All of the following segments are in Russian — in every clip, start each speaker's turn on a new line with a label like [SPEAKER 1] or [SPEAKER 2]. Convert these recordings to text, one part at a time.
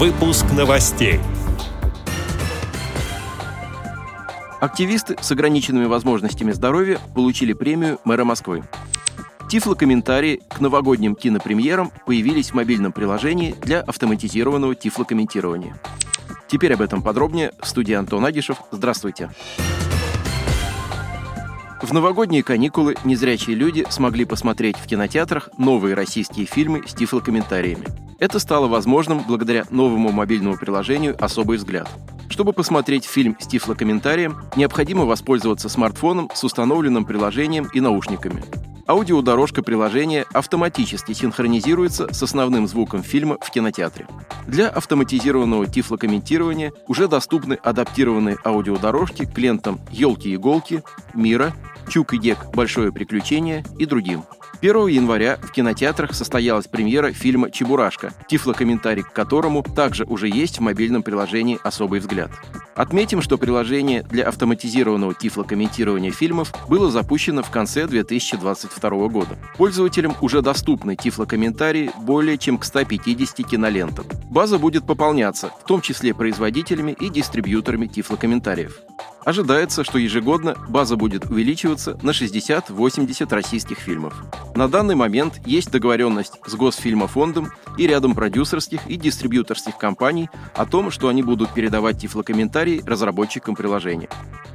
[SPEAKER 1] Выпуск новостей.
[SPEAKER 2] Активисты с ограниченными возможностями здоровья получили премию мэра Москвы. Тифлокомментарии к новогодним кинопремьерам появились в мобильном приложении для автоматизированного тифлокомментирования. Теперь об этом подробнее. В студии Антон Агишев. Здравствуйте. В новогодние каникулы незрячие люди смогли посмотреть в кинотеатрах новые российские фильмы с тифлокомментариями. Это стало возможным благодаря новому мобильному приложению «Особый взгляд». Чтобы посмотреть фильм с тифлокомментарием, необходимо воспользоваться смартфоном с установленным приложением и наушниками. Аудиодорожка приложения автоматически синхронизируется с основным звуком фильма в кинотеатре. Для автоматизированного тифлокомментирования уже доступны адаптированные аудиодорожки к лентам «Елки-иголки», «Мира», «Чук и Гек. Большое приключение» и другим. 1 января в кинотеатрах состоялась премьера фильма «Чебурашка», тифлокомментарий к которому также уже есть в мобильном приложении «Особый взгляд». Отметим, что приложение для автоматизированного тифлокомментирования фильмов было запущено в конце 2022 года. Пользователям уже доступны тифлокомментарии более чем к 150 кинолентам. База будет пополняться, в том числе производителями и дистрибьюторами тифлокомментариев. Ожидается, что ежегодно база будет увеличиваться на 60-80 российских фильмов. На данный момент есть договоренность с Госфильмофондом и рядом продюсерских и дистрибьюторских компаний о том, что они будут передавать тифлокомментарии разработчикам приложения.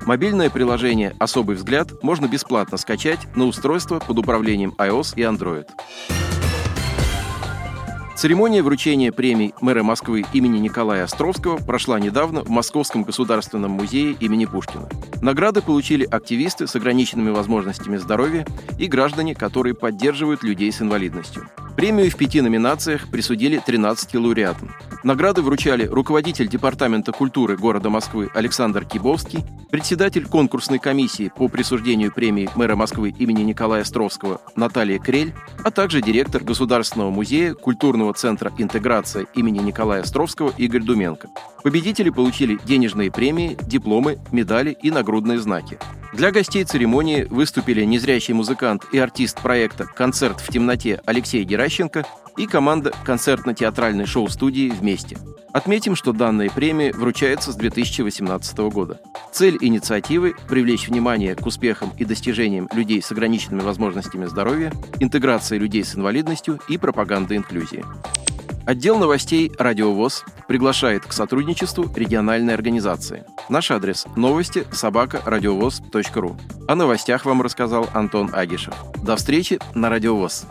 [SPEAKER 2] Мобильное приложение «Особый взгляд» можно бесплатно скачать на устройство под управлением iOS и Android. Церемония вручения премий мэра Москвы имени Николая Островского прошла недавно в Московском государственном музее имени Пушкина. Награды получили активисты с ограниченными возможностями здоровья и граждане, которые поддерживают людей с инвалидностью. Премию в пяти номинациях присудили 13 лауреатам. Награды вручали руководитель Департамента культуры города Москвы Александр Кибовский, председатель конкурсной комиссии по присуждению премии мэра Москвы имени Николая Островского Наталья Крель, а также директор Государственного музея культурного центра «Интеграция» имени Николая Островского Игорь Думенко. Победители получили денежные премии, дипломы, медали и нагрудные знаки. Для гостей церемонии выступили незрячий музыкант и артист проекта «Концерт в темноте» Алексей Геращенко и команда концертно-театральной шоу-студии «Вместе». Отметим, что данные премии вручаются с 2018 года. Цель инициативы – привлечь внимание к успехам и достижениям людей с ограниченными возможностями здоровья, интеграции людей с инвалидностью и пропаганда инклюзии. Отдел новостей «Радиовоз» приглашает к сотрудничеству региональной организации. Наш адрес – новости собака. О новостях вам рассказал Антон Агишев. До встречи на «Радиовоз».